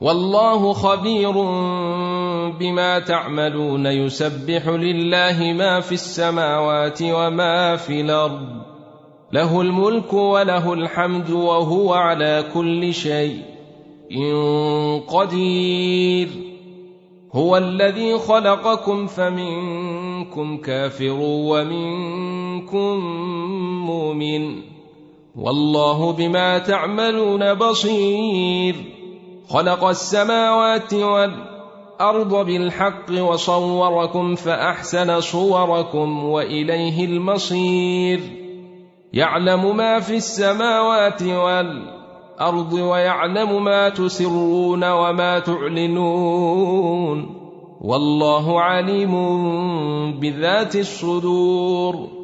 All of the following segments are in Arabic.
والله خبير بما تعملون يسبح لله ما في السماوات وما في الأرض. له الملك وله الحمد وهو على كل شيء قدير. هو الذي خلقكم فمنكم كافر ومنكم مؤمن. والله بما تعملون بصير. خلق السماوات والأرض بالحق وصوركم فأحسن صوركم وإليه المصير. يعلم ما في السماوات والأرض ويعلم ما تسرون وما تعلنون. والله عليم بذات الصدور.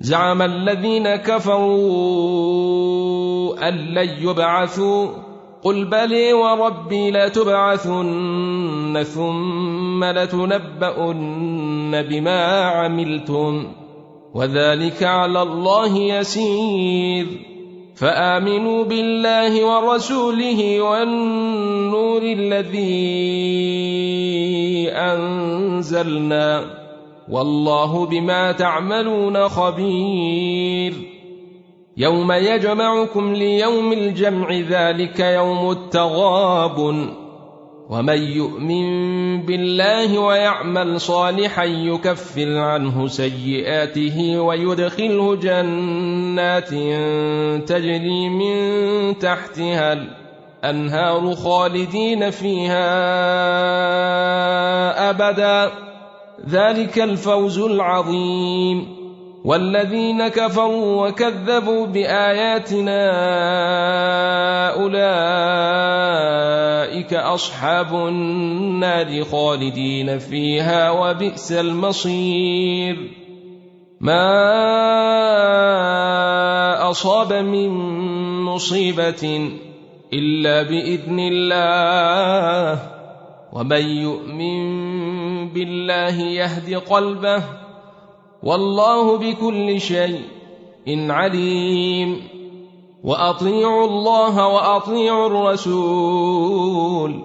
زعم الذين كفروا أن لن يبعثوا. قل بلي وربي لتبعثن ثم لتنبؤن بما عملتم. وذلك على الله يسير. فآمنوا بالله ورسوله والنور الذي أنزلنا. والله بما تعملون خبير. يوم يجمعكم ليوم الجمع ذلك يوم التغاب ومن يؤمن بالله ويعمل صالحا يكفر عنه سيئاته ويدخله جنات تجري من تحتها الأنهار خالدين فيها أبدا. ذلك الفوز العظيم. والذين كفروا وكذبوا بآياتنا أولئك أصحاب النار خالدين فيها وبئس المصير. ما أصاب من مصيبة إلا بإذن الله. ومن يؤمن بالله يهد قلبه والله بكل شيء إن عليم وأطيعوا الله وأطيعوا الرسول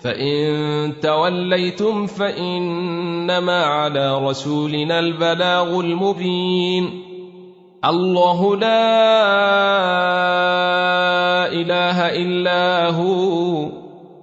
فإن توليتم فإنما على رسولنا البلاغ المبين الله لا إله إلا هو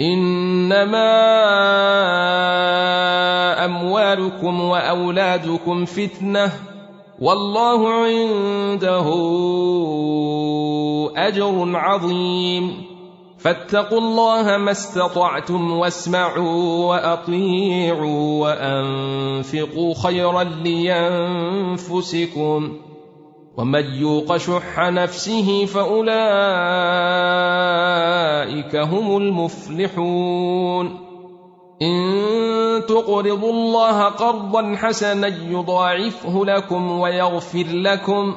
إنما أموالكم وأولادكم فتنة والله عنده أجر عظيم. فاتقوا الله ما استطعتم واسمعوا وأطيعوا وأنفقوا خيرا لأنفسكم. ومن يوق شح نفسه فأولئك هم المفلحون. إن تقرضوا الله قرضا حسنا يضاعفه لكم ويغفر لكم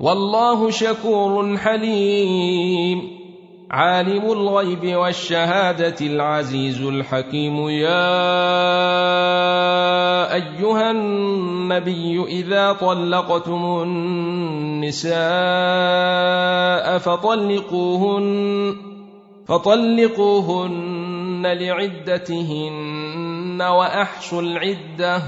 والله شكور حليم. عالم الغيب والشهادة العزيز الحكيم. يا أيها النبي إذا طلقتم النساء فطلقوهن فطلقوهن لعدتهن واحصوا العدة.